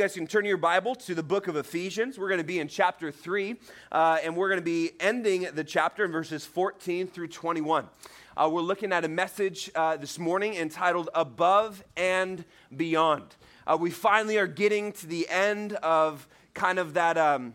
guys can turn your Bible to the book of Ephesians. We're going to be in chapter 3, uh, and we're going to be ending the chapter in verses 14 through 21. Uh, we're looking at a message uh, this morning entitled Above and Beyond. Uh, we finally are getting to the end of kind of that, um,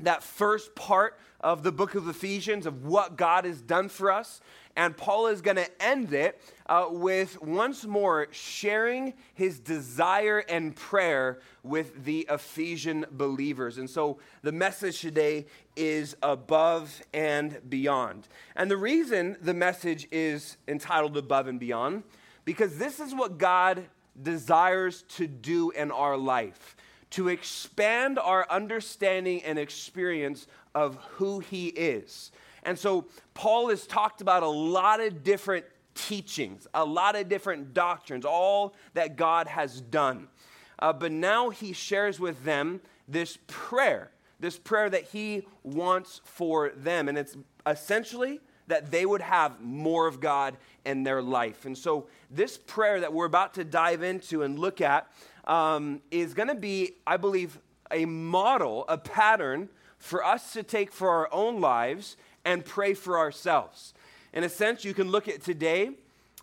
that first part of the book of Ephesians of what God has done for us. And Paul is going to end it uh, with once more sharing his desire and prayer with the Ephesian believers. And so the message today is above and beyond. And the reason the message is entitled Above and Beyond, because this is what God desires to do in our life to expand our understanding and experience of who he is. And so Paul has talked about a lot of different teachings, a lot of different doctrines, all that God has done. Uh, but now he shares with them this prayer, this prayer that he wants for them. And it's essentially that they would have more of God in their life. And so, this prayer that we're about to dive into and look at um, is going to be, I believe, a model, a pattern for us to take for our own lives and pray for ourselves. In a sense, you can look at today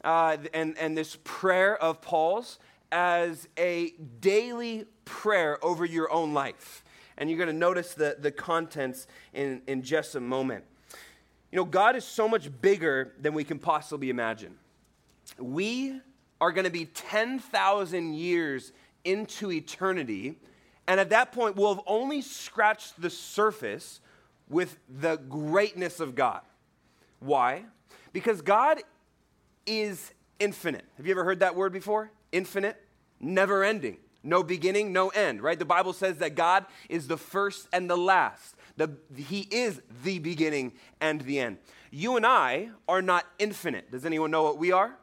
uh, and, and this prayer of Paul's as a daily prayer over your own life. And you're going to notice the, the contents in, in just a moment. You know, God is so much bigger than we can possibly imagine. We are going to be 10,000 years into eternity, and at that point, we'll have only scratched the surface with the greatness of God. Why? Because God is infinite. Have you ever heard that word before? Infinite, never ending, no beginning, no end, right? The Bible says that God is the first and the last. The, he is the beginning and the end. You and I are not infinite. Does anyone know what we are?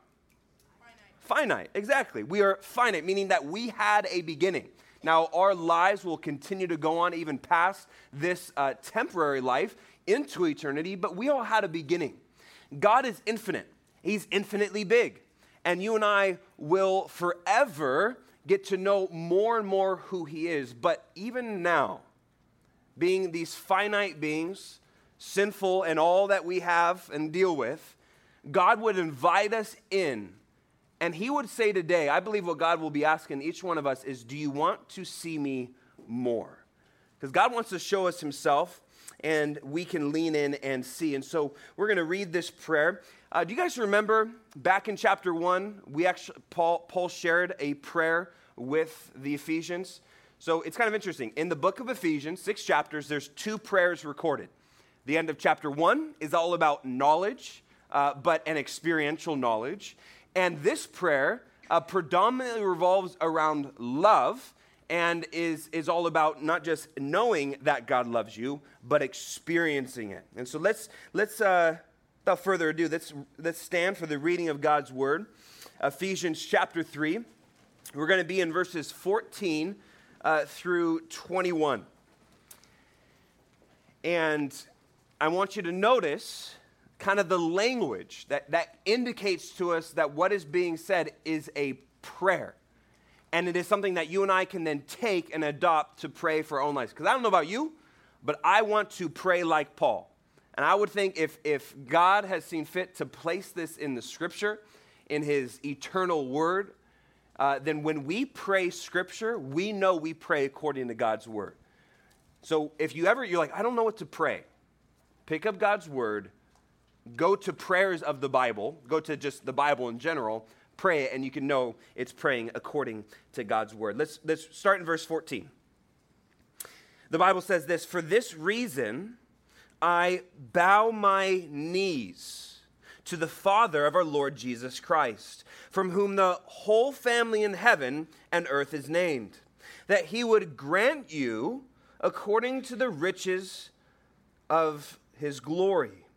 Finite. Finite, exactly. We are finite, meaning that we had a beginning. Now, our lives will continue to go on even past this uh, temporary life into eternity, but we all had a beginning. God is infinite, He's infinitely big. And you and I will forever get to know more and more who He is. But even now, being these finite beings, sinful and all that we have and deal with, God would invite us in and he would say today, I believe what God will be asking each one of us is, Do you want to see me more? Because God wants to show us himself and we can lean in and see. And so we're going to read this prayer. Uh, do you guys remember back in chapter one, we actually Paul, Paul shared a prayer with the Ephesians? So it's kind of interesting. In the book of Ephesians, six chapters, there's two prayers recorded. The end of chapter one is all about knowledge, uh, but an experiential knowledge. And this prayer uh, predominantly revolves around love and is, is all about not just knowing that God loves you, but experiencing it. And so let's, let's uh, without further ado, let's, let's stand for the reading of God's word. Ephesians chapter 3. We're going to be in verses 14 uh, through 21. And I want you to notice kind of the language that, that indicates to us that what is being said is a prayer. And it is something that you and I can then take and adopt to pray for our own lives. Because I don't know about you, but I want to pray like Paul. And I would think if, if God has seen fit to place this in the scripture, in his eternal word, uh, then when we pray scripture, we know we pray according to God's word. So if you ever, you're like, I don't know what to pray, pick up God's word go to prayers of the Bible, go to just the Bible in general, pray it, and you can know it's praying according to God's word. Let's, let's start in verse 14. The Bible says this For this reason, I bow my knees to the Father of our Lord Jesus Christ, from whom the whole family in heaven and earth is named, that he would grant you according to the riches of his glory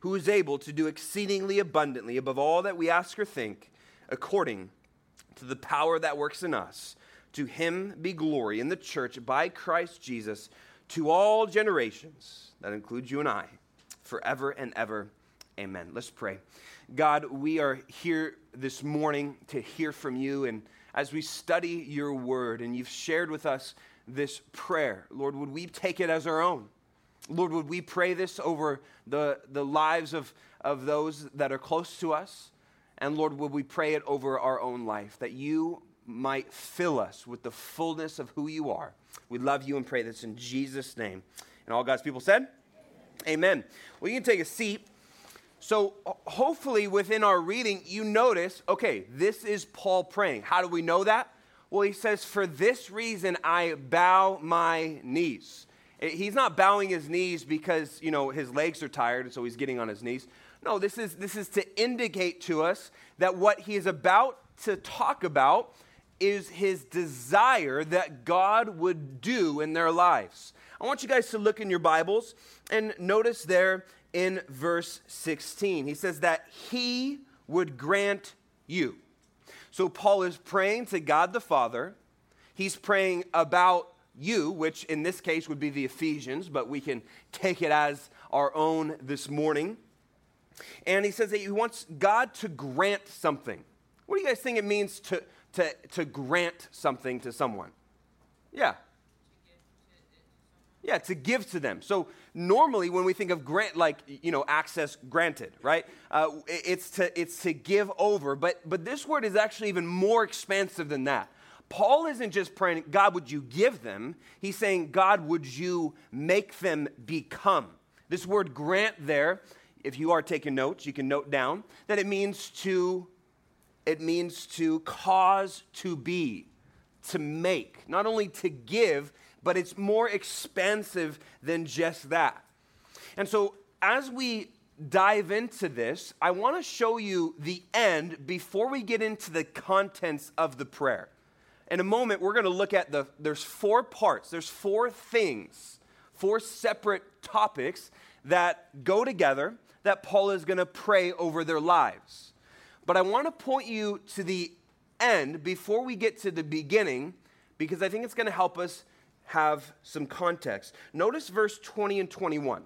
who is able to do exceedingly abundantly above all that we ask or think, according to the power that works in us, to him be glory in the church by Christ Jesus to all generations, that includes you and I, forever and ever. Amen. Let's pray. God, we are here this morning to hear from you. And as we study your word, and you've shared with us this prayer, Lord, would we take it as our own? Lord, would we pray this over the, the lives of, of those that are close to us? And Lord, would we pray it over our own life, that you might fill us with the fullness of who you are? We love you and pray this in Jesus' name. And all God's people said, Amen. Amen. Well, you can take a seat. So, hopefully, within our reading, you notice okay, this is Paul praying. How do we know that? Well, he says, For this reason I bow my knees. He's not bowing his knees because, you know, his legs are tired, and so he's getting on his knees. No, this is, this is to indicate to us that what he is about to talk about is his desire that God would do in their lives. I want you guys to look in your Bibles and notice there in verse 16. He says that he would grant you. So Paul is praying to God the Father. He's praying about you, which in this case would be the Ephesians, but we can take it as our own this morning. And he says that he wants God to grant something. What do you guys think it means to, to, to grant something to someone? Yeah, yeah, to give to them. So normally when we think of grant, like you know, access granted, right? Uh, it's to it's to give over. But but this word is actually even more expansive than that. Paul isn't just praying, God, would you give them? He's saying, God, would you make them become? This word grant there, if you are taking notes, you can note down that it means to it means to cause to be, to make, not only to give, but it's more expansive than just that. And so, as we dive into this, I want to show you the end before we get into the contents of the prayer. In a moment, we're going to look at the, there's four parts, there's four things, four separate topics that go together that Paul is going to pray over their lives. But I want to point you to the end before we get to the beginning because I think it's going to help us have some context. Notice verse 20 and 21.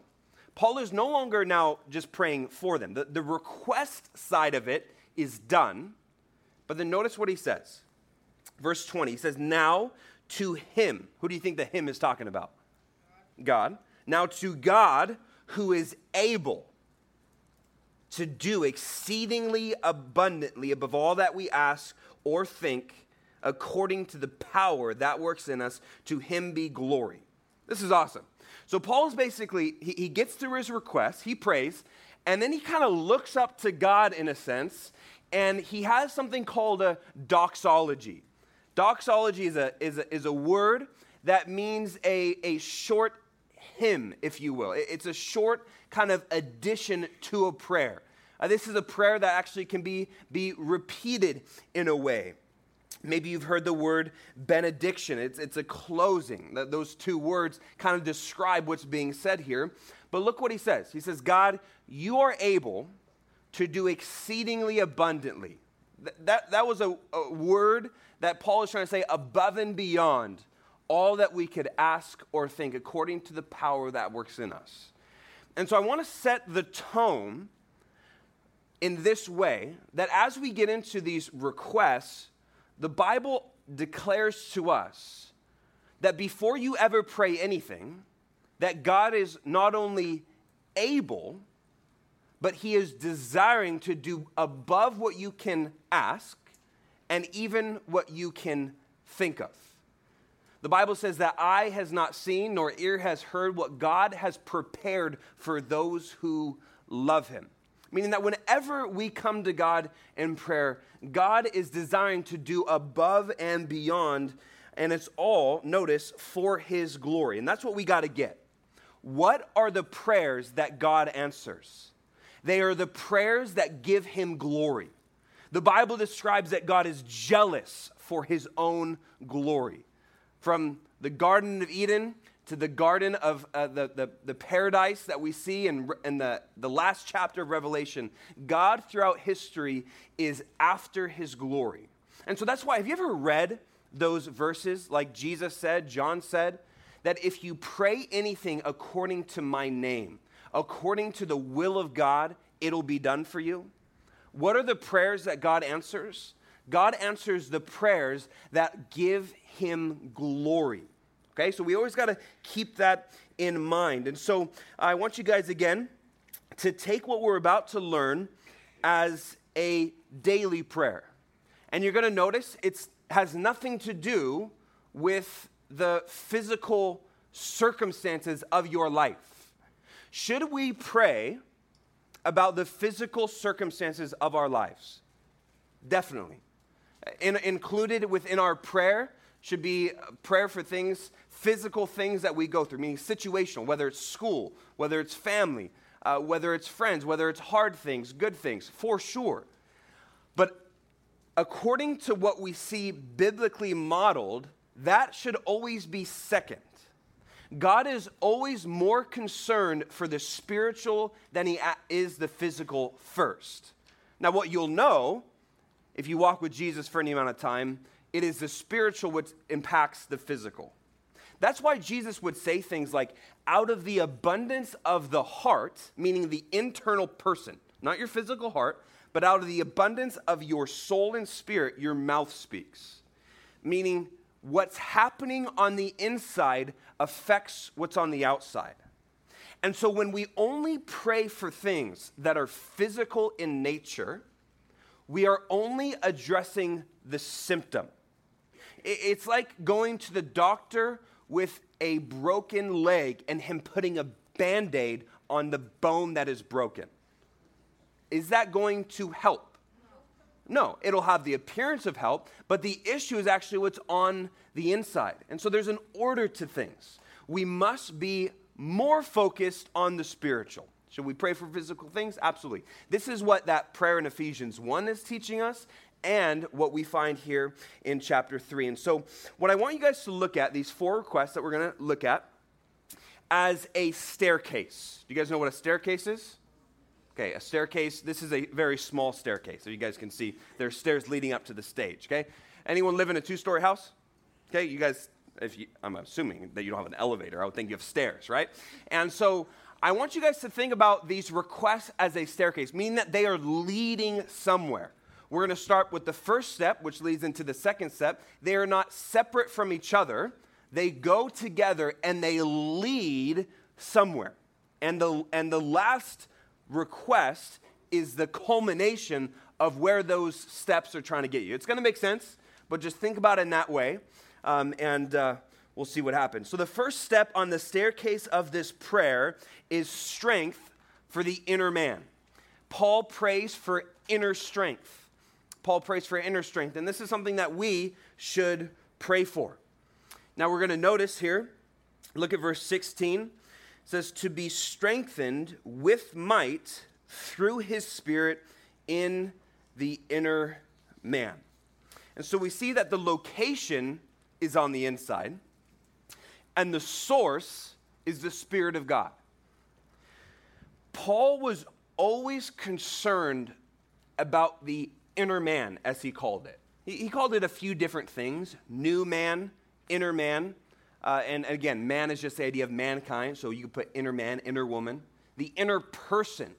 Paul is no longer now just praying for them. The, the request side of it is done, but then notice what he says. Verse 20, he says, Now to him. Who do you think the him is talking about? God. Now to God who is able to do exceedingly abundantly above all that we ask or think according to the power that works in us. To him be glory. This is awesome. So Paul's basically, he, he gets through his request, he prays, and then he kind of looks up to God in a sense, and he has something called a doxology. Doxology is a, is a, is a word that means a, a short hymn, if you will. It's a short kind of addition to a prayer. Uh, this is a prayer that actually can be, be repeated in a way. Maybe you've heard the word benediction. It's, it's a closing. Those two words kind of describe what's being said here. But look what he says. He says, God, you are able to do exceedingly abundantly. That, that, was a, a word that Paul is trying to say above and beyond all that we could ask or think according to the power that works in us. And so I want to set the tone in this way that as we get into these requests, the Bible declares to us that before you ever pray anything, that God is not only able, but He is desiring to do above what you can ask and even what you can think of. The Bible says that eye has not seen nor ear has heard what God has prepared for those who love Him. Meaning that whenever we come to God in prayer, God is desiring to do above and beyond, and it's all, notice, for His glory. And that's what we got to get. What are the prayers that God answers? They are the prayers that give Him glory. The Bible describes that God is jealous for His own glory. From the Garden of Eden to the garden of uh, the, the, the, paradise that we see in, in the, the last chapter of Revelation, God throughout history is after his glory. And so that's why, have you ever read those verses like Jesus said, John said, that if you pray anything according to my name, according to the will of God, it'll be done for you? What are the prayers that God answers? God answers the prayers that give him glory. Okay, so we always got to keep that in mind. And so I want you guys again to take what we're about to learn as a daily prayer. And you're going to notice it has nothing to do with the physical circumstances of your life. Should we pray about the physical circumstances of our lives? Definitely. In, included within our prayer should be prayer for things, physical things that we go through, meaning situational, whether it's school, whether it's family, uh, whether it's friends, whether it's hard things, good things, for sure. But according to what we see biblically modeled, that should always be second. God is always more concerned for the spiritual than he is the physical first. Now, what you'll know if you walk with Jesus for any amount of time it is the spiritual which impacts the physical. That's why Jesus would say things like, out of the abundance of the heart, meaning the internal person, not your physical heart, but out of the abundance of your soul and spirit, your mouth speaks. Meaning, what's happening on the inside affects what's on the outside. And so, when we only pray for things that are physical in nature, we are only addressing the symptom. It's like going to the doctor with a broken leg and him putting a band aid on the bone that is broken. Is that going to help? No, it'll have the appearance of help, but the issue is actually what's on the inside. And so there's an order to things. We must be more focused on the spiritual. Should we pray for physical things? Absolutely. This is what that prayer in Ephesians 1 is teaching us, and what we find here in chapter 3. And so, what I want you guys to look at, these four requests that we're going to look at, as a staircase. Do you guys know what a staircase is? Okay, a staircase, this is a very small staircase. So you guys can see there's stairs leading up to the stage, okay? Anyone live in a two story house? Okay, you guys, if you, I'm assuming that you don't have an elevator, I would think you have stairs, right? And so I want you guys to think about these requests as a staircase, meaning that they are leading somewhere. We're going to start with the first step, which leads into the second step. They are not separate from each other, they go together and they lead somewhere. And the, and the last request is the culmination of where those steps are trying to get you. It's going to make sense, but just think about it in that way, um, and uh, we'll see what happens. So, the first step on the staircase of this prayer is strength for the inner man. Paul prays for inner strength. Paul prays for inner strength, and this is something that we should pray for. Now we're going to notice here, look at verse 16. Says, To be strengthened with might through his spirit in the inner man. And so we see that the location is on the inside, and the source is the Spirit of God. Paul was always concerned about the inner man, as he called it. He, he called it a few different things new man, inner man. Uh, and again, man is just the idea of mankind, so you put inner man, inner woman, the inner person.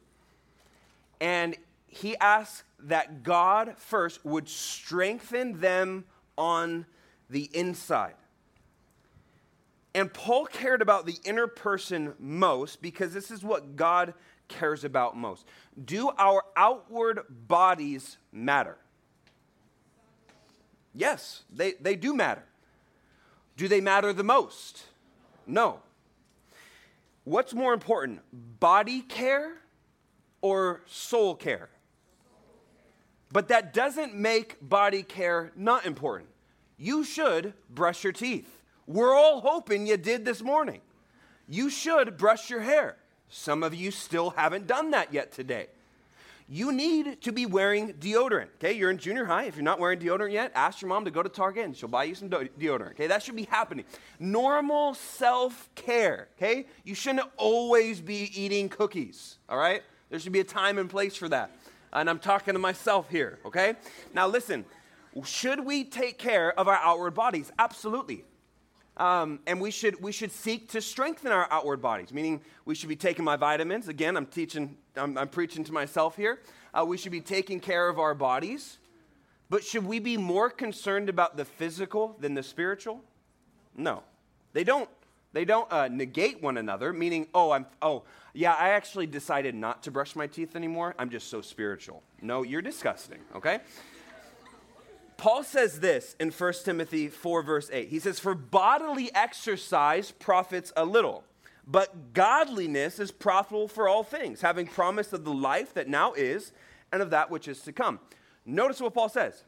And he asked that God first would strengthen them on the inside. And Paul cared about the inner person most because this is what God cares about most. Do our outward bodies matter? Yes, they, they do matter. Do they matter the most? No. What's more important, body care or soul care? But that doesn't make body care not important. You should brush your teeth. We're all hoping you did this morning. You should brush your hair. Some of you still haven't done that yet today. You need to be wearing deodorant. Okay, you're in junior high. If you're not wearing deodorant yet, ask your mom to go to Target and she'll buy you some deodorant. Okay, that should be happening. Normal self care. Okay, you shouldn't always be eating cookies. All right, there should be a time and place for that. And I'm talking to myself here. Okay, now listen. Should we take care of our outward bodies? Absolutely. Um, and we should, we should seek to strengthen our outward bodies, meaning we should be taking my vitamins. Again, I'm teaching, I'm, I'm preaching to myself here. Uh, we should be taking care of our bodies. But should we be more concerned about the physical than the spiritual? No. They don't, they don't uh, negate one another, meaning, oh, I'm, oh, yeah, I actually decided not to brush my teeth anymore. I'm just so spiritual. No, you're disgusting, okay? Paul says this in 1 Timothy 4, verse 8. He says, For bodily exercise profits a little, but godliness is profitable for all things, having promise of the life that now is and of that which is to come. Notice what Paul says.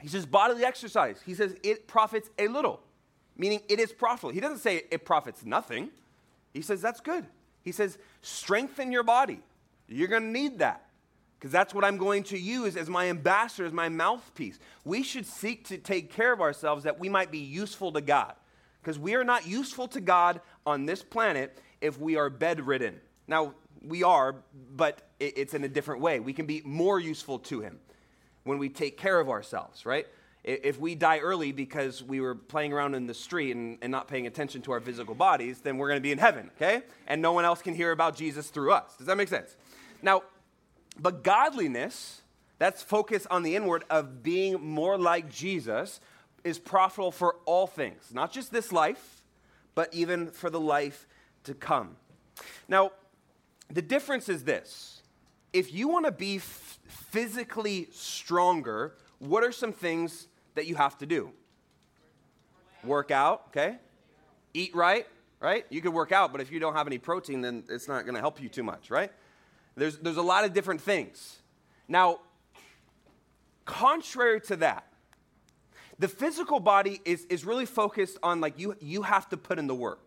He says, bodily exercise. He says, it profits a little, meaning it is profitable. He doesn't say it profits nothing. He says, that's good. He says, strengthen your body. You're going to need that because that's what I'm going to use as my ambassador, as my mouthpiece. We should seek to take care of ourselves that we might be useful to God, because we are not useful to God on this planet if we are bedridden. Now, we are, but it's in a different way. We can be more useful to Him when we take care of ourselves, right? If we die early because we were playing around in the street and, and not paying attention to our physical bodies, then we're going to be in heaven, okay? And no one else can hear about Jesus through us. Does that make sense? Now, but godliness, that's focus on the inward of being more like Jesus, is profitable for all things, not just this life, but even for the life to come. Now, the difference is this if you want to be f- physically stronger, what are some things that you have to do? Work out, okay? Eat right, right? You could work out, but if you don't have any protein, then it's not going to help you too much, right? There's, there's a lot of different things. Now, contrary to that, the physical body is, is really focused on like you, you have to put in the work.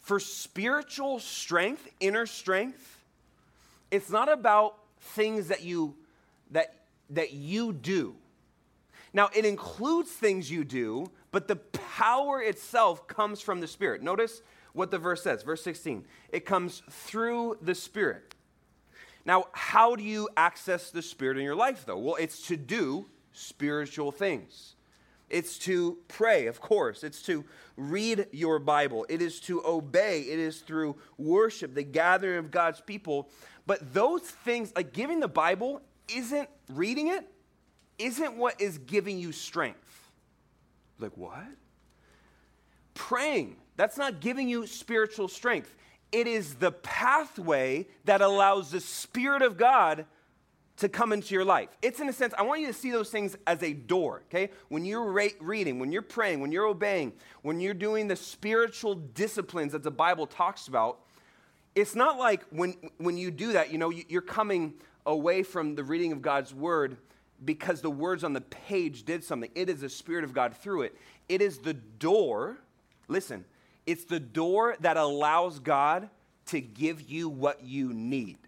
For spiritual strength, inner strength, it's not about things that you that that you do. Now, it includes things you do, but the power itself comes from the Spirit. Notice what the verse says, verse 16. It comes through the Spirit. Now, how do you access the Spirit in your life, though? Well, it's to do spiritual things. It's to pray, of course. It's to read your Bible. It is to obey. It is through worship, the gathering of God's people. But those things, like giving the Bible, isn't reading it, isn't what is giving you strength. Like, what? Praying, that's not giving you spiritual strength it is the pathway that allows the Spirit of God to come into your life. It's in a sense, I want you to see those things as a door, okay? When you're re- reading, when you're praying, when you're obeying, when you're doing the spiritual disciplines that the Bible talks about, it's not like when, when you do that, you know, you're coming away from the reading of God's word because the words on the page did something. It is the Spirit of God through it. It is the door, listen, it's the door that allows God to give you what you need.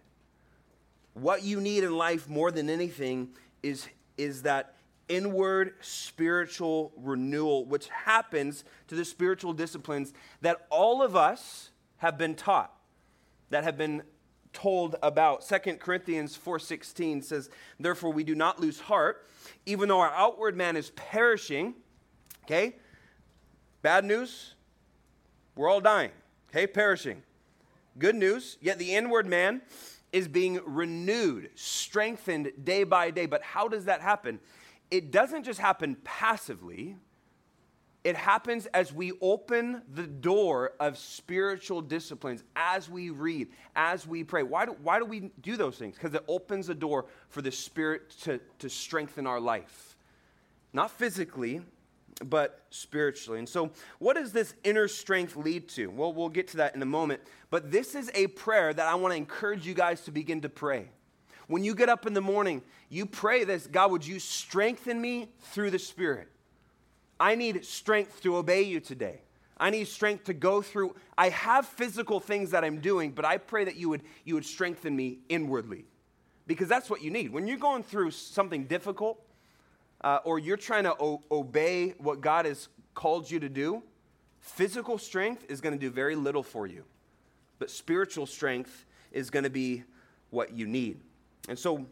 What you need in life more than anything is, is that inward spiritual renewal, which happens to the spiritual disciplines that all of us have been taught, that have been told about. Second Corinthians 4:16 says, "Therefore we do not lose heart, even though our outward man is perishing." Okay? Bad news, we're all dying, okay, perishing. Good news, yet the inward man is being renewed, strengthened day by day. But how does that happen? It doesn't just happen passively, it happens as we open the door of spiritual disciplines, as we read, as we pray. Why do, why do we do those things? Because it opens the door for the Spirit to, to strengthen our life. Not physically, but spiritually. And so, what does this inner strength lead to? Well, we'll get to that in a moment. But this is a prayer that I want to encourage you guys to begin to pray. When you get up in the morning, you pray this God, would you strengthen me through the Spirit? I need strength to obey you today. I need strength to go through. I have physical things that I'm doing, but I pray that you would, you would strengthen me inwardly because that's what you need. When you're going through something difficult uh, or you're trying to o- obey what God has called you to do, physical strength is going to do very little for you. But spiritual strength is going to be what you need. And so,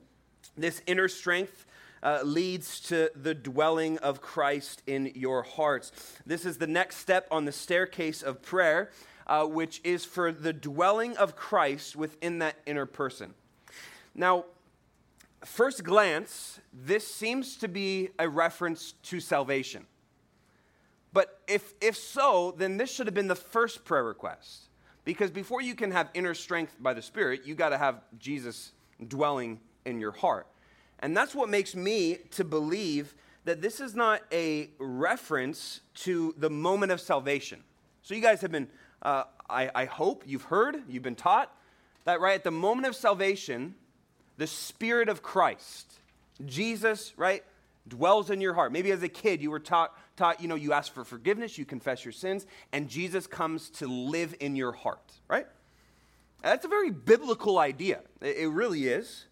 this inner strength uh, leads to the dwelling of Christ in your hearts. This is the next step on the staircase of prayer, uh, which is for the dwelling of Christ within that inner person. Now, first glance, this seems to be a reference to salvation. But if, if so, then this should have been the first prayer request. Because before you can have inner strength by the Spirit, you got to have Jesus dwelling in your heart. And that's what makes me to believe that this is not a reference to the moment of salvation. So you guys have been, uh, I, I hope you've heard, you've been taught that right at the moment of salvation, the Spirit of Christ, Jesus, right, dwells in your heart. Maybe as a kid you were taught, taught, you know, you ask for forgiveness, you confess your sins, and Jesus comes to live in your heart, right? That's a very biblical idea. It really is.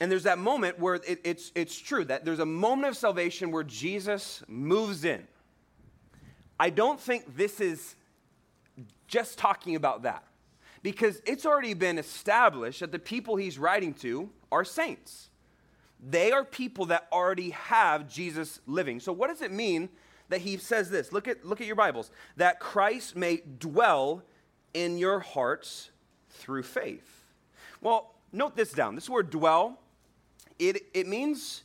And there's that moment where it, it's, it's true that there's a moment of salvation where Jesus moves in. I don't think this is just talking about that because it's already been established that the people he's writing to are saints. They are people that already have Jesus living. So, what does it mean that he says this? Look at, look at your Bibles that Christ may dwell in your hearts through faith. Well, note this down. This word dwell it, it means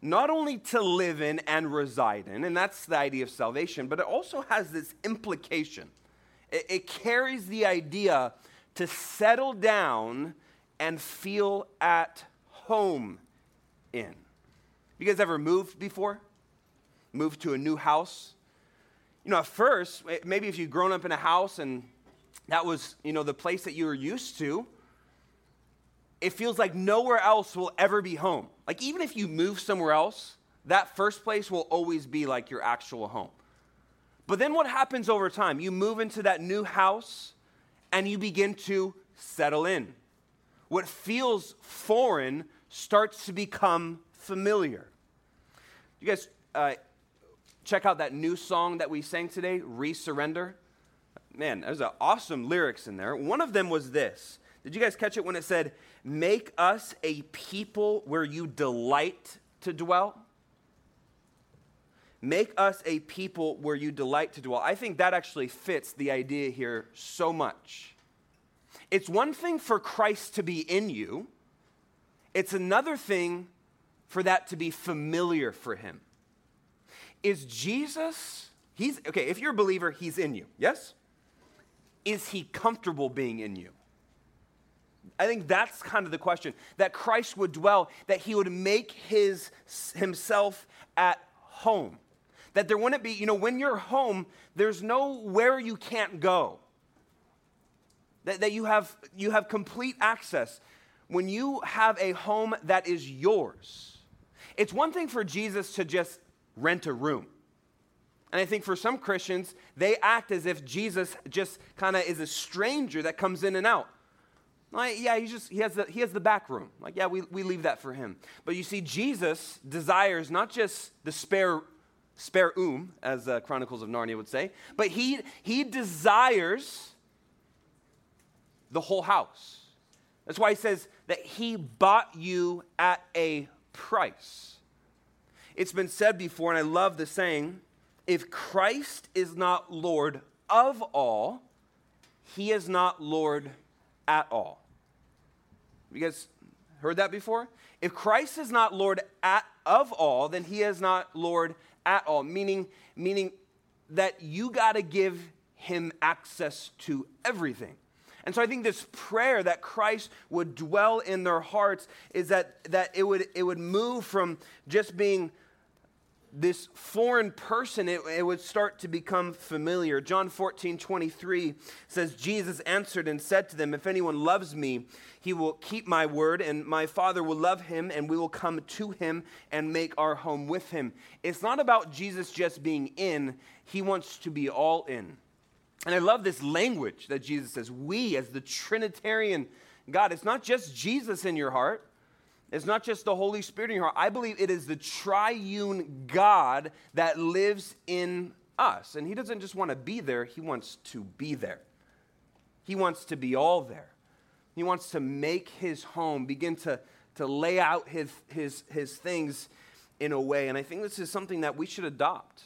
not only to live in and reside in, and that's the idea of salvation, but it also has this implication. It, it carries the idea to settle down and feel at home in. You guys ever moved before? Moved to a new house? You know, at first, eh, maybe if you've grown up in a house and that was, you know, the place that you were used to, it feels like nowhere else will ever be home. Like, even if you move somewhere else, that first place will always be like your actual home. But then what happens over time? You move into that new house and you begin to settle in. What feels foreign starts to become familiar. You guys uh, check out that new song that we sang today, Resurrender. Man, there's an awesome lyrics in there. One of them was this. Did you guys catch it when it said, Make us a people where you delight to dwell. Make us a people where you delight to dwell. I think that actually fits the idea here so much. It's one thing for Christ to be in you, it's another thing for that to be familiar for him. Is Jesus, he's, okay, if you're a believer, he's in you, yes? Is he comfortable being in you? I think that's kind of the question that Christ would dwell, that he would make his, himself at home. That there wouldn't be, you know, when you're home, there's nowhere you can't go. That, that you, have, you have complete access. When you have a home that is yours, it's one thing for Jesus to just rent a room. And I think for some Christians, they act as if Jesus just kind of is a stranger that comes in and out. Like, yeah, he just he has the he has the back room. Like, yeah, we, we leave that for him. But you see, Jesus desires not just the spare spare room, as uh, Chronicles of Narnia would say, but he he desires the whole house. That's why he says that he bought you at a price. It's been said before, and I love the saying if Christ is not Lord of all, he is not Lord at all. You guys heard that before? If Christ is not Lord at, of all, then he is not Lord at all, meaning, meaning that you got to give him access to everything. And so I think this prayer that Christ would dwell in their hearts is that, that it, would, it would move from just being this foreign person, it, it, would start to become familiar. John 14, 23 says, Jesus answered and said to them, If anyone loves me, he will keep my word, and my Father will love him, and we will come to him and make our home with him. It's not about Jesus just being in, he wants to be all in. And I love this language that Jesus says. We, as the Trinitarian God. It's not just Jesus in your heart, it's not just the Holy Spirit in your heart. I believe it is the triune God that lives in us. And He doesn't just want to be there, He wants to be there. He wants to be all there. He wants to make His home, begin to, to lay out his, his, his things in a way. And I think this is something that we should adopt.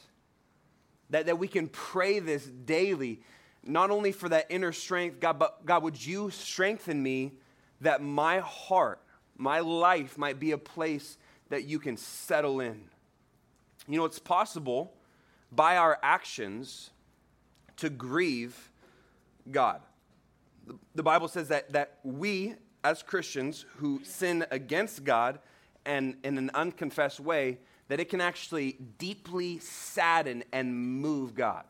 That, that we can pray this daily, not only for that inner strength, God, but God, would you strengthen me that my heart, my life might be a place that you can settle in? You know, it's possible by our actions to grieve God. The, Bible says that, that we, as Christians who sin against God and in an unconfessed way, that it can actually deeply sadden and move God.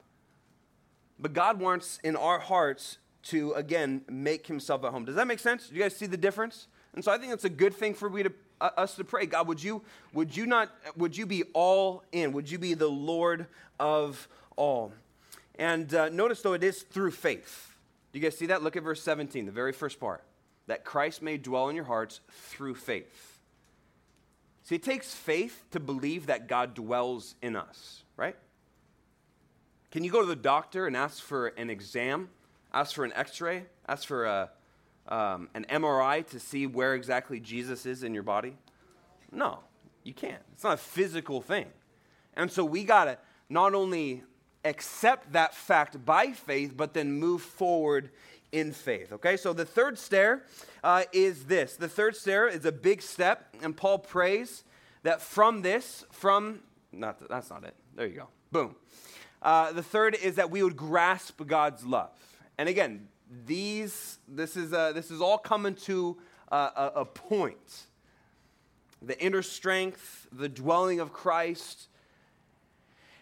But God wants in our hearts to, again, make himself at home. Does that make sense? Do you guys see the difference? And so I think it's a good thing for we to, uh, us to pray. God, would you, would you not, would you be all in? Would you be the Lord of all? And uh, notice, though, it is through faith. Do you guys see that? Look at verse 17, the very first part. That Christ may dwell in your hearts through faith. See, it takes faith to believe that God dwells in us, right? Can you go to the doctor and ask for an exam, ask for an x ray, ask for a, um, an MRI to see where exactly Jesus is in your body? No, you can't. It's not a physical thing. And so we got to not only accept that fact by faith, but then move forward in faith. Okay, so the third stair uh, is this. The third stair is a big step, and Paul prays that from this, from, not, that's not it. There you go. Boom. Uh, the third is that we would grasp God's love. And again, these, this is, uh, this is all coming to a, a point. The inner strength, the dwelling of Christ,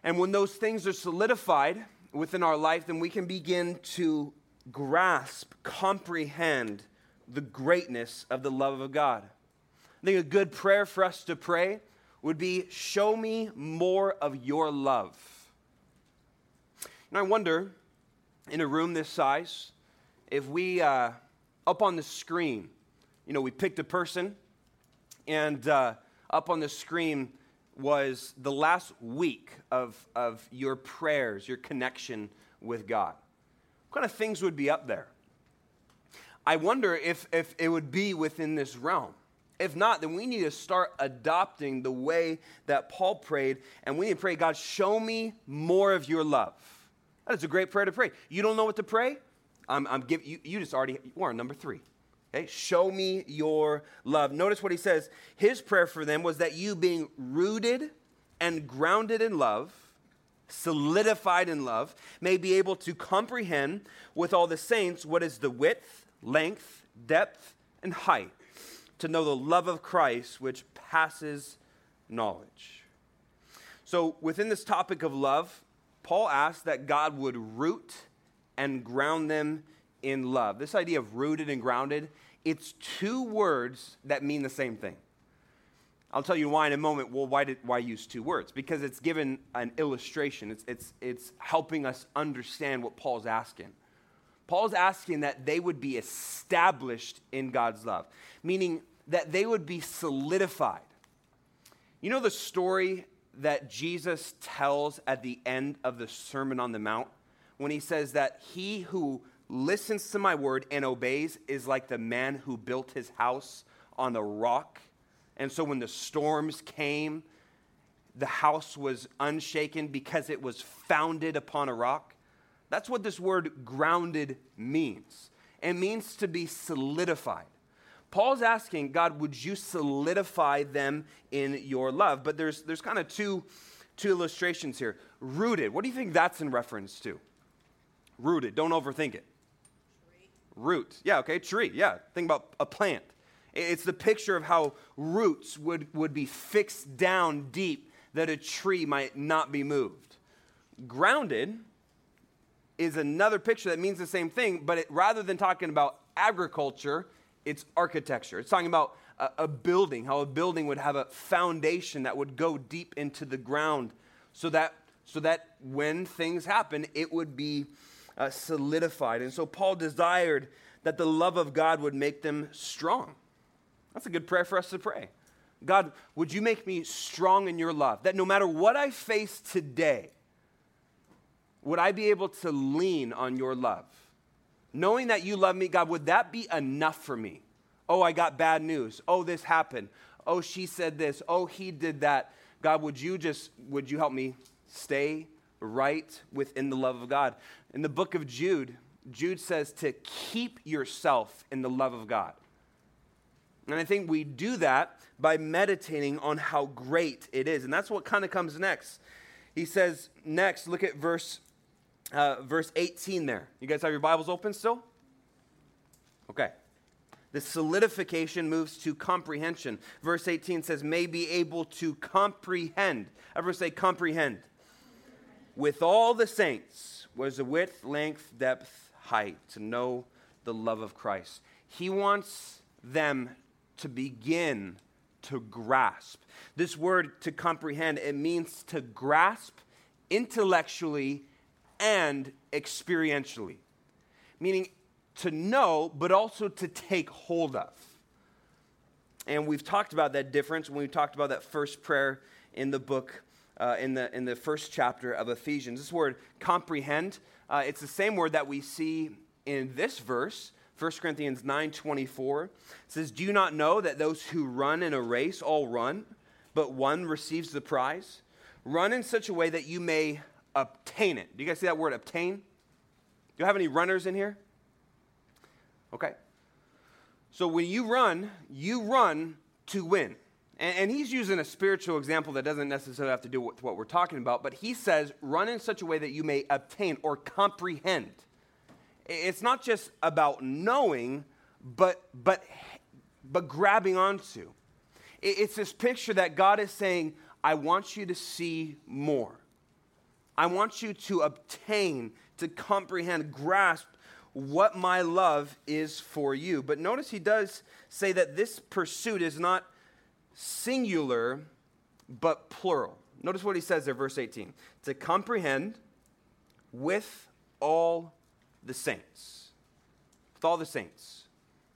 and when those things are solidified within our life, then we can begin to grasp, comprehend the greatness of the love of God. I think a good prayer for us to pray would be Show me more of your love. And I wonder, in a room this size, if we, uh, up on the screen, you know, we picked a person, and uh, up on the screen, was the last week of, of your prayers, your connection with God. What kind of things would be up there? I wonder if, if it would be within this realm. If not, then we need to start adopting the way that Paul prayed, and we need to pray, God, show me more of your love. That is a great prayer to pray. You don't know what to pray? I'm, I'm giving you, you just already, are number three. Okay, show me your love. Notice what he says. His prayer for them was that you, being rooted and grounded in love, solidified in love, may be able to comprehend with all the saints what is the width, length, depth, and height, to know the love of Christ which passes knowledge. So, within this topic of love, Paul asks that God would root and ground them in love. This idea of rooted and grounded, it's two words that mean the same thing. I'll tell you why in a moment. Well, why, did, why use two words? Because it's given an illustration, it's, it's, it's helping us understand what Paul's asking. Paul's asking that they would be established in God's love, meaning that they would be solidified. You know the story that Jesus tells at the end of the Sermon on the Mount when he says that he who listens to my word and obeys is like the man who built his house on the rock. And so when the storms came, the house was unshaken because it was founded upon a rock. That's what this word grounded means. It means to be solidified. Paul's asking, God, would you solidify them in your love? But there's, there's kind of two, two illustrations here. Rooted, what do you think that's in reference to? Rooted, don't overthink it. Root. Yeah, okay, tree. Yeah, think about a plant. It's the picture of how roots would, would be fixed down deep that a tree might not be moved. Grounded is another picture that means the same thing, but it, rather than talking about agriculture, it's architecture. It's talking about a, a building, how a building would have a foundation that would go deep into the ground so that, so that when things happen, it would be uh, solidified. And so Paul desired that the love of God would make them strong. That's a good prayer for us to pray. God, would you make me strong in your love? That no matter what I face today, would I be able to lean on your love? Knowing that you love me, God, would that be enough for me? Oh, I got bad news. Oh, this happened. Oh, she said this. Oh, he did that. God, would you just, would you help me stay right within the love of God? In the book of Jude, Jude says to keep yourself in the love of God. And I think we do that by meditating on how great it is. And that's what kind of comes next. He says, next, look at verse, uh, verse 18 there. You guys have your Bibles open still? Okay. The solidification moves to comprehension. Verse 18 says, may be able to comprehend. Ever say comprehend? With all the saints was the width, length, depth, height, to know the love of Christ. He wants them to begin to grasp. This word to comprehend, it means to grasp intellectually and experientially, meaning to know, but also to take hold of. And we've talked about that difference when we talked about that first prayer in the book, uh, in, the, in the first chapter of Ephesians. This word comprehend, uh, it's the same word that we see in this verse, 1 Corinthians 9:24 says, "Do you not know that those who run in a race all run, but one receives the prize? Run in such a way that you may obtain it." Do you guys see that word obtain? Do you have any runners in here? Okay. So when you run, you run to win. And, and, he's using a spiritual example that doesn't necessarily have to do with what we're talking about, but he says, run in such a way that you may obtain or comprehend it's not just about knowing, but, but, but grabbing onto. It's this picture that God is saying, I want you to see more. I want you to obtain, to comprehend, grasp what my love is for you. But notice he does say that this pursuit is not singular, but plural. Notice what he says there, verse 18 to comprehend with all the saints. With all the saints.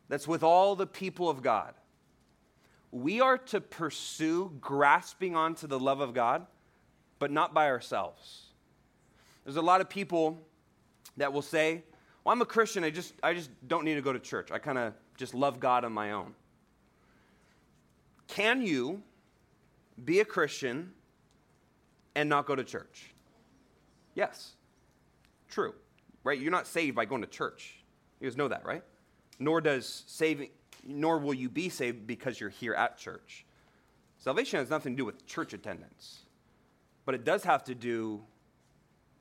That's with all the people of God. We are to pursue grasping onto the love of God, but not by ourselves. There's a lot of people that will say, Well, I'm a Christian, I just, I just don't need to go to church. I kind of just love God on my own. Can you be a Christian and not go to church? Yes. True right? You're not saved by going to church. You guys know that, right? Nor does saving, nor will you be saved because you're here at church. Salvation has nothing to do with church attendance, but it does have to do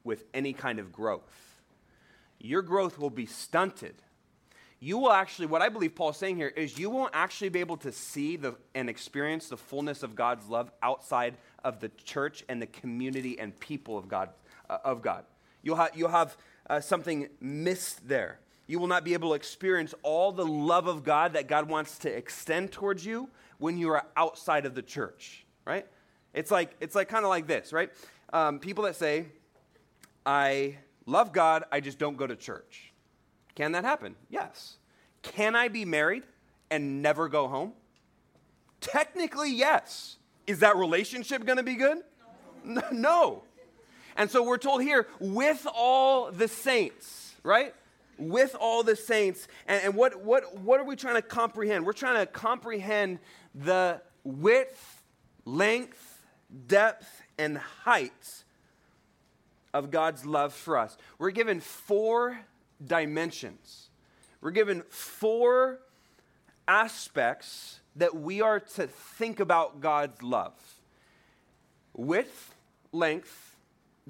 with any kind of growth. Your growth will be stunted. You will actually, what I believe Paul's saying here is you won't actually be able to see the, and experience the fullness of God's love outside of the church and the community and people of God. Uh, of God. You'll, ha- you'll have uh, something missed there. You will not be able to experience all the love of God that God wants to extend towards you when you are outside of the church, right? It's like, it's like kind of like this, right? Um, people that say, I love God, I just don't go to church. Can that happen? Yes. Can I be married and never go home? Technically, yes. Is that relationship going to be good? No. no. And so we're told here, with all the saints, right? With all the saints. And, and what, what, what are we trying to comprehend? We're trying to comprehend the width, length, depth, and height of God's love for us. We're given four dimensions. We're given four aspects that we are to think about God's love width, length,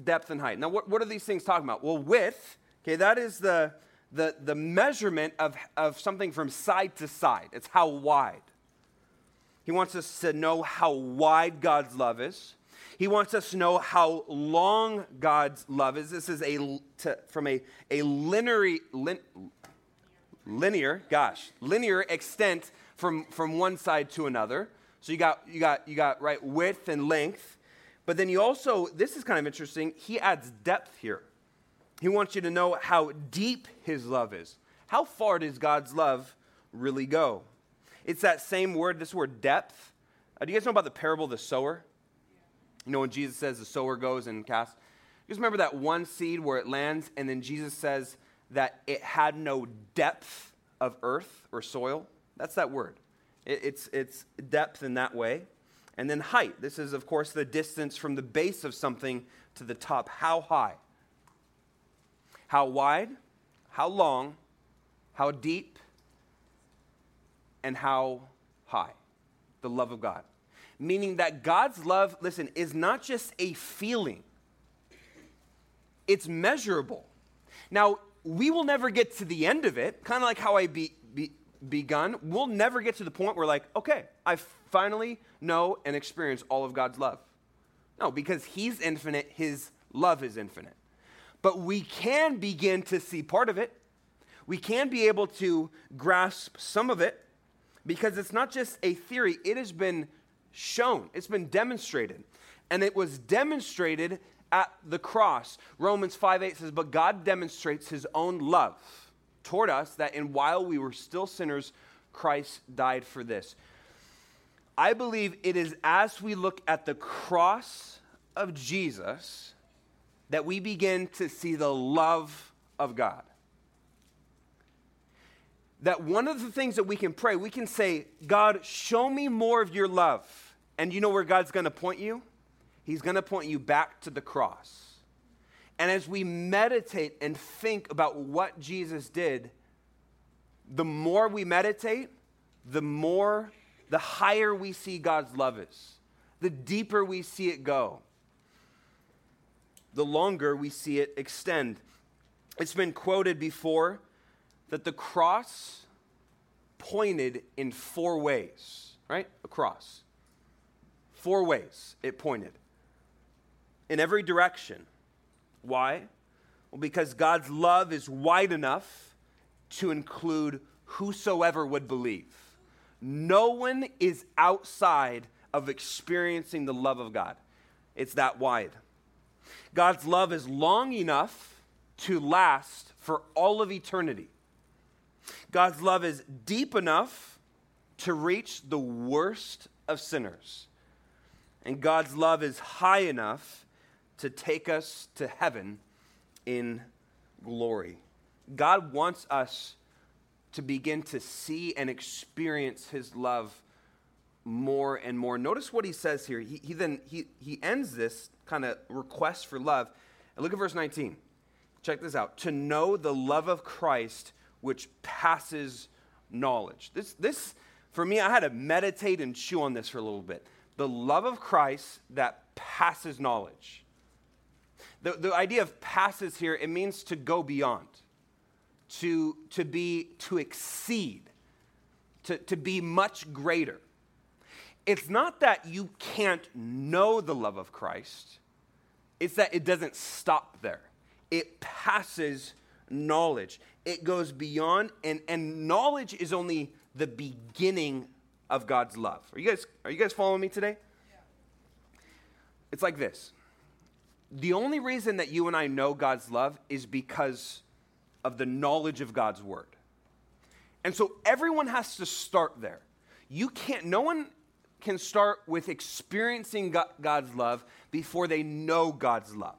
depth and height. Now, what, what are these things talking about? Well, width, okay, that is the, the, the measurement of, of something from side to side. It's how wide. He wants us to know how wide God's love is. He wants us to know how long God's love is. This is a to, from a, a linear, lin, linear, gosh, linear extent from, from one side to another. So you got, you got, you got right width and length. But then you also, this is kind of interesting, he adds depth here. He wants you to know how deep his love is. how far does God's love really go? It's that same word, this word depth. Uh, do you guys know about the parable of the sower? You know, when Jesus says the sower goes and casts. Guys remember that one seed where it lands, and then Jesus says that it had no depth of earth or soil? That's that word. It, it's, it's depth in that way. And then height. This is, of course, the distance from the base of something to the top. How high? How wide? How long? How deep? And how high? The love of God. Meaning that God's love, listen, is not just a feeling, it's measurable. Now, we will never get to the end of it, kind of like how I be, be, begun. We'll never get to the point where, like, okay, I finally know and experience all of God's love. No, because He's infinite, His love is infinite. But we can begin to see part of it. We can be able to grasp some of it because it's not just a theory, it has been shown, it's been demonstrated. And it was demonstrated at the cross. Romans 5 8 says, But God demonstrates his own love toward us that in while we were still sinners, Christ died for this. I believe it is as we look at the cross of Jesus that we begin to see the love of God. That one of the things that we can pray, we can say, God, show me more of your love. And you know where God's going to point you? He's going to point you back to the cross. And as we meditate and think about what Jesus did, the more we meditate, the more, the higher we see God's love is, the deeper we see it go, the longer we see it extend. It's been quoted before that the cross pointed in four ways, right? A cross. Four ways it pointed in every direction. Why? Well, because God's love is wide enough to include whosoever would believe. No one is outside of experiencing the love of God. It's that wide. God's love is long enough to last for all of eternity. God's love is deep enough to reach the worst of sinners. And God's love is high enough to take us to heaven in glory. God wants us to begin to see and experience his love more and more. Notice what he says here. He, he then he, he ends this kind of request for love. And look at verse 19. Check this out. To know the love of Christ which passes knowledge. This this for me, I had to meditate and chew on this for a little bit. The love of Christ that passes knowledge. The, the idea of passes here, it means to go beyond, to, to be, to exceed, to, to be much greater. It's not that you can't know the love of Christ, it's that it doesn't stop there. It passes knowledge, it goes beyond, and, and knowledge is only the beginning of God's love. Are you guys, are you guys following me today? Yeah. It's like this the only reason that you and I know God's love is because of the knowledge of God's word. And so everyone has to start there. You can't, no one can start with experiencing God's love before they know God's love.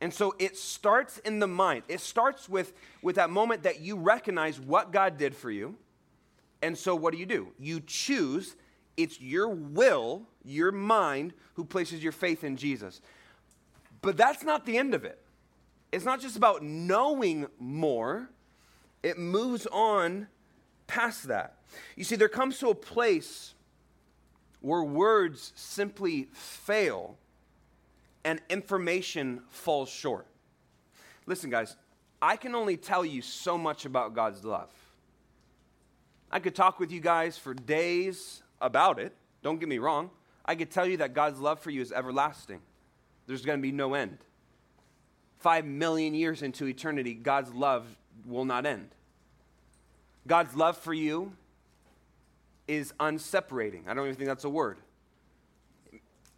And so it starts in the mind. It starts with, with that moment that you recognize what God did for you. And so what do you do? You choose, it's your will, your mind, who places your faith in Jesus. But that's not the end of it. It's not just about knowing more, it moves on past that. You see, there comes to a place where words simply fail and information falls short. Listen, guys, I can only tell you so much about God's love. I could talk with you guys for days about it. Don't get me wrong. I could tell you that God's love for you is everlasting there's going to be no end. Five million years into eternity, God's love will not end. God's love for you is unseparating. I don't even think that's a word.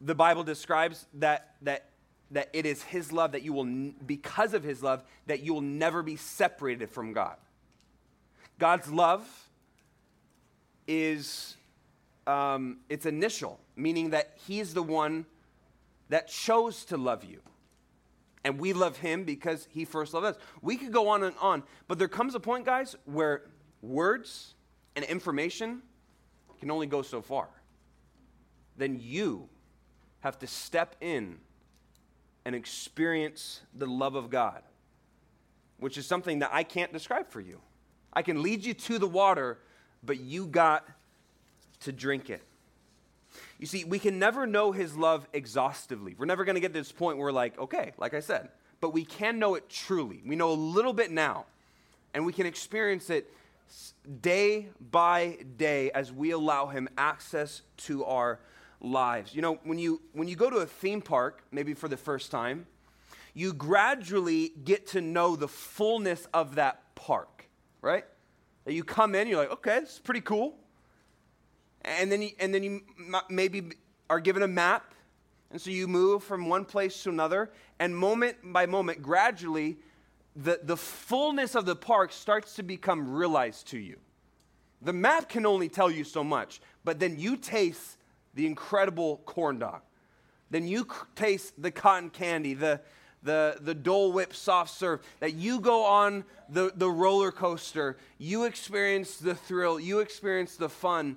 The Bible describes that, that, that it is His love that you will, because of His love, that you will never be separated from God. God's love is um, it's initial, meaning that He's the one that chose to love you. And we love Him because He first loved us. We could go on and on, but there comes a point, guys, where words and information can only go so far. Then you have to step in and experience the love of God, which is something that I can't describe for you. I can lead you to the water, but you got to drink it. You see, we can never know his love exhaustively. We're never going to get to this point where we're like, okay, like I said, but we can know it truly. We know a little bit now, and we can experience it day by day as we allow him access to our lives. You know, when you when you go to a theme park, maybe for the first time, you gradually get to know the fullness of that park, right? That you come in, you're like, okay, this is pretty cool. And then you, and then you maybe are given a map, and so you move from one place to another, and moment by moment, gradually, the, the fullness of the park starts to become realized to you. The map can only tell you so much, but then you taste the incredible corn dog. Then you taste the cotton candy, the, the, the Dole Whip soft serve, that you go on the, the roller coaster, you experience the thrill, you experience the fun.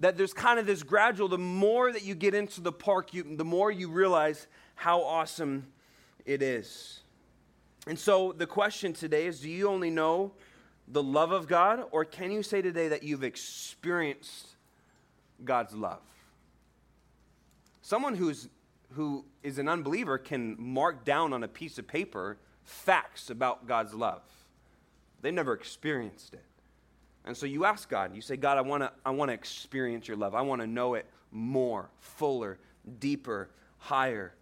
That there's kind of this gradual, the more that you get into the park, you, the more you realize how awesome it is. And so the question today is do you only know the love of God, or can you say today that you've experienced God's love? Someone who's, who is an unbeliever can mark down on a piece of paper facts about God's love. They never experienced it. And so you ask God, you say, God, I want to I wanna experience your love. I want to know it more, fuller, deeper, higher.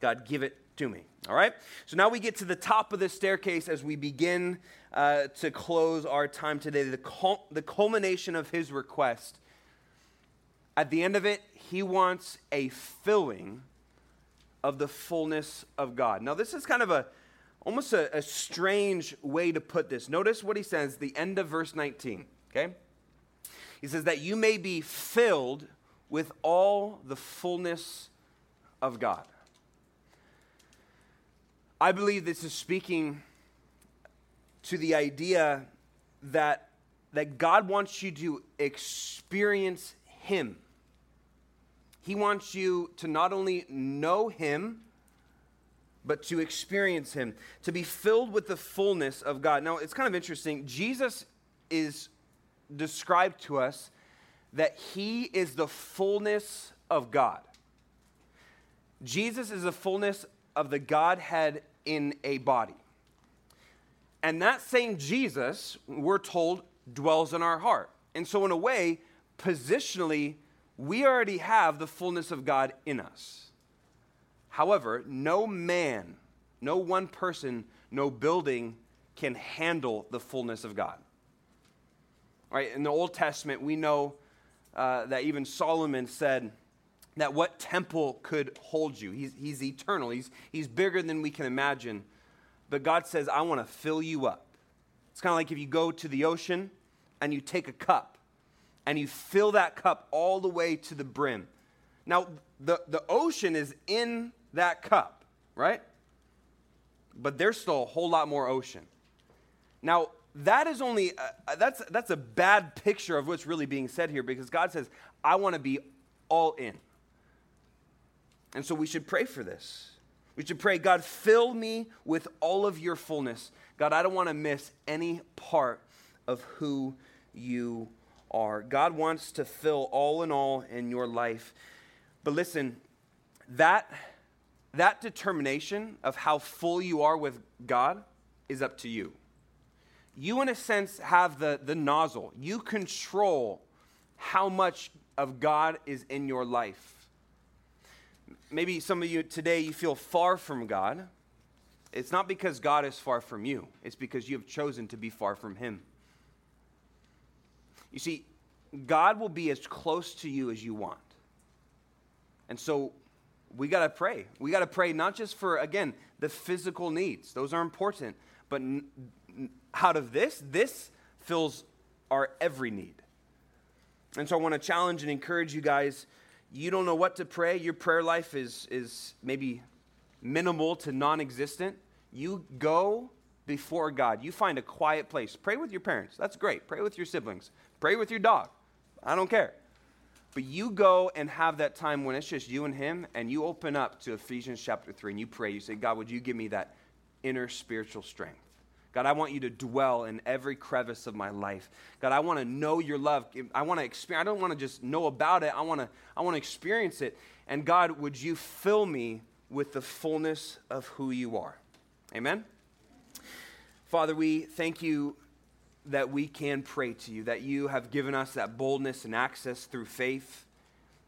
God, give it to me. All right? So now we get to the top of the staircase as we begin uh, to close our time today. The, cul- the culmination of his request. At the end of it, he wants a filling of the fullness of God. Now, this is kind of a almost a, a strange way to put this. Notice what he says, the end of verse 19, okay? He says that you may be filled with all the fullness of God. I believe this is speaking to the idea that, that God wants you to experience Him he wants you to not only know Him, but to experience Him, to be filled with the fullness of God. Now, it's kind of interesting. Jesus is described to us that He is the fullness of God. Jesus is the fullness of the Godhead in a body. And that same Jesus, we're told, dwells in our heart. And so, in a way, positionally, we already have the fullness of God in us. However, no man, no one person, no building can handle the fullness of God. Right, in the Old Testament, we know uh, that even Solomon said that what temple could hold you? He's, he's eternal, he's, he's bigger than we can imagine. But God says, I want to fill you up. It's kind of like if you go to the ocean and you take a cup and you fill that cup all the way to the brim. Now, the, the ocean is in that cup, right? But there's still a whole lot more ocean. Now, that is only, uh, that's, that's a bad picture of what's really being said here because God says, I want to be all in. And so we should pray for this. We should pray, God, fill me with all of your fullness. God, I don't want to miss any part of who you are. God wants to fill all in all in your life. But listen, that, that determination of how full you are with God is up to you. You, in a sense, have the, the nozzle. You control how much of God is in your life. Maybe some of you today, you feel far from God. It's not because God is far from you, it's because you have chosen to be far from Him. You see, God will be as close to you as you want. And so we got to pray. We got to pray not just for, again, the physical needs, those are important, but out of this, this fills our every need. And so I want to challenge and encourage you guys. You don't know what to pray. Your prayer life is, is maybe minimal to non existent. You go before God. You find a quiet place. Pray with your parents. That's great. Pray with your siblings. Pray with your dog. I don't care. But you go and have that time when it's just you and Him, and you open up to Ephesians chapter 3 and you pray. You say, God, would you give me that inner spiritual strength? God, I want you to dwell in every crevice of my life. God, I want to know your love. I want to experience, I don't want to just know about it. I want to, I want to experience it. And God, would you fill me with the fullness of who you are? Amen. Father, we thank you that we can pray to you, that you have given us that boldness and access through faith.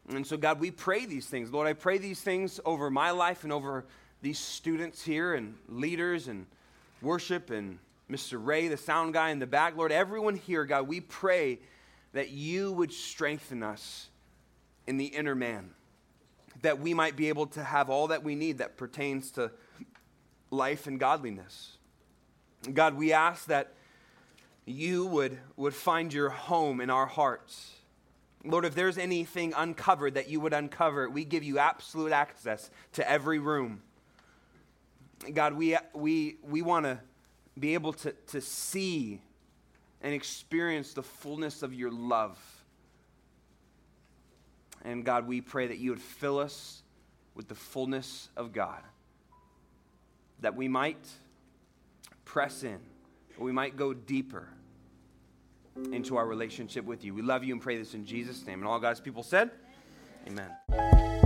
And so, God, we pray these things. Lord, I pray these things over my life and over these students here and leaders and worship and Mr. Ray, the sound guy in the back. Lord, everyone here, God, we pray that you would strengthen us in the inner man, that we might be able to have all that we need that pertains to life and godliness. God, we ask that you would, would find your home in our hearts. Lord, if there's anything uncovered, that you would uncover. We give you absolute access to every room. God, we, we, we want to be able to, to see and experience the fullness of your love. And God, we pray that you would fill us with the fullness of God, that we might press in, we might go deeper into our relationship with you. We love you and pray this in Jesus' name. And all God's people said, Amen.